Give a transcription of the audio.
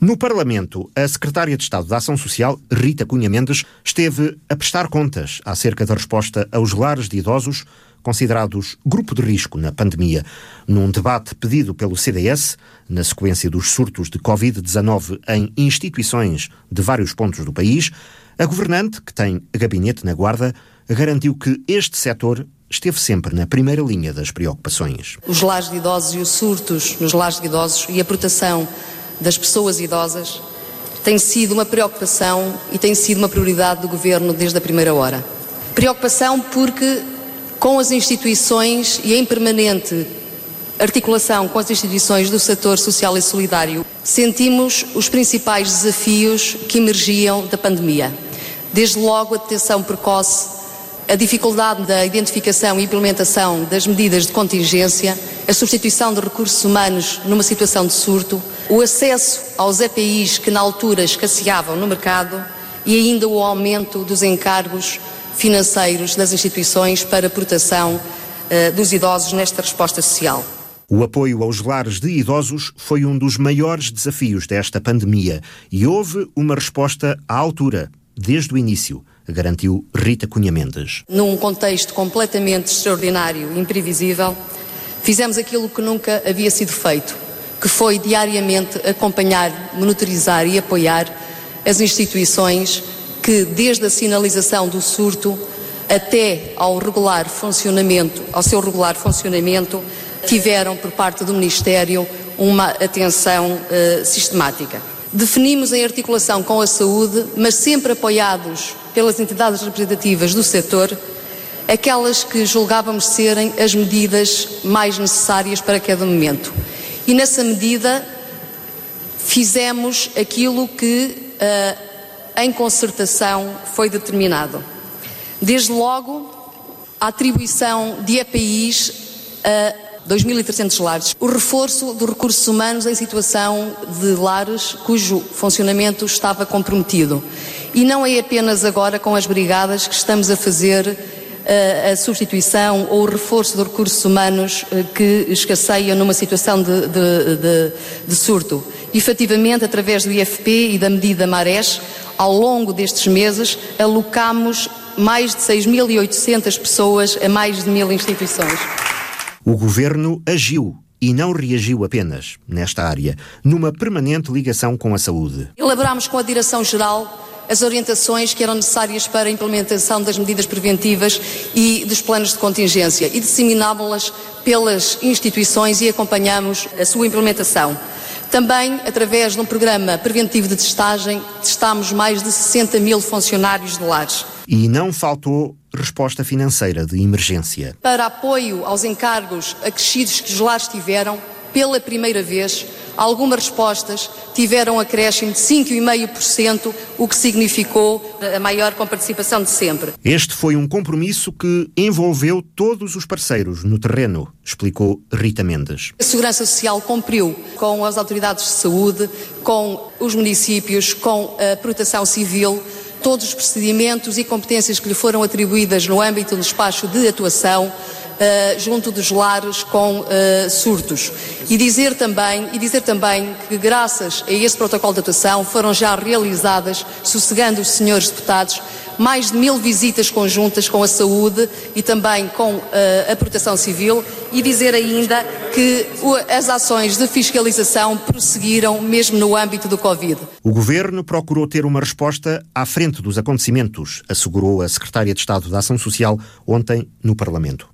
No Parlamento, a Secretária de Estado da Ação Social, Rita Cunha Mendes, esteve a prestar contas acerca da resposta aos lares de idosos considerados grupo de risco na pandemia. Num debate pedido pelo CDS, na sequência dos surtos de Covid-19 em instituições de vários pontos do país, a governante, que tem gabinete na Guarda, garantiu que este setor esteve sempre na primeira linha das preocupações. Os lares de idosos e os surtos nos lares de idosos e a proteção das pessoas idosas tem sido uma preocupação e tem sido uma prioridade do Governo desde a primeira hora. Preocupação porque, com as instituições e em permanente articulação com as instituições do setor social e solidário, sentimos os principais desafios que emergiam da pandemia. Desde logo a detecção precoce a dificuldade da identificação e implementação das medidas de contingência, a substituição de recursos humanos numa situação de surto, o acesso aos EPIs que na altura escasseavam no mercado e ainda o aumento dos encargos financeiros das instituições para a proteção uh, dos idosos nesta resposta social. O apoio aos lares de idosos foi um dos maiores desafios desta pandemia e houve uma resposta à altura, desde o início garantiu Rita Cunha Mendes. Num contexto completamente extraordinário e imprevisível, fizemos aquilo que nunca havia sido feito, que foi diariamente acompanhar, monitorizar e apoiar as instituições que, desde a sinalização do surto até ao regular funcionamento, ao seu regular funcionamento, tiveram por parte do Ministério uma atenção uh, sistemática. Definimos em articulação com a saúde, mas sempre apoiados pelas entidades representativas do setor, aquelas que julgávamos serem as medidas mais necessárias para cada momento. E nessa medida fizemos aquilo que, uh, em concertação, foi determinado. Desde logo, a atribuição de EPIs a 2.300 lares. O reforço dos recursos humanos em situação de lares cujo funcionamento estava comprometido. E não é apenas agora com as brigadas que estamos a fazer a substituição ou o reforço de recursos humanos uh, que escasseiam numa situação de, de, de, de surto. Efetivamente, através do IFP e da medida Marés, ao longo destes meses, alocamos mais de 6.800 pessoas a mais de mil instituições. O governo agiu e não reagiu apenas nesta área, numa permanente ligação com a saúde. Elaboramos com a Direção-Geral as orientações que eram necessárias para a implementação das medidas preventivas e dos planos de contingência e disseminámos-las pelas instituições e acompanhamos a sua implementação. Também, através de um programa preventivo de testagem, testámos mais de 60 mil funcionários de lares. E não faltou resposta financeira de emergência. Para apoio aos encargos acrescidos que os lares tiveram, pela primeira vez, algumas respostas tiveram acréscimo de 5,5%, o que significou a maior comparticipação de sempre. Este foi um compromisso que envolveu todos os parceiros no terreno, explicou Rita Mendes. A Segurança Social cumpriu com as autoridades de saúde, com os municípios, com a proteção civil, todos os procedimentos e competências que lhe foram atribuídas no âmbito do espaço de atuação uh, junto dos lares com uh, surtos. E dizer, também, e dizer também que, graças a esse protocolo de atuação, foram já realizadas, sossegando os senhores deputados, mais de mil visitas conjuntas com a saúde e também com uh, a proteção civil e dizer ainda que as ações de fiscalização prosseguiram mesmo no âmbito do Covid. O governo procurou ter uma resposta à frente dos acontecimentos, assegurou a secretária de Estado da Ação Social ontem no Parlamento.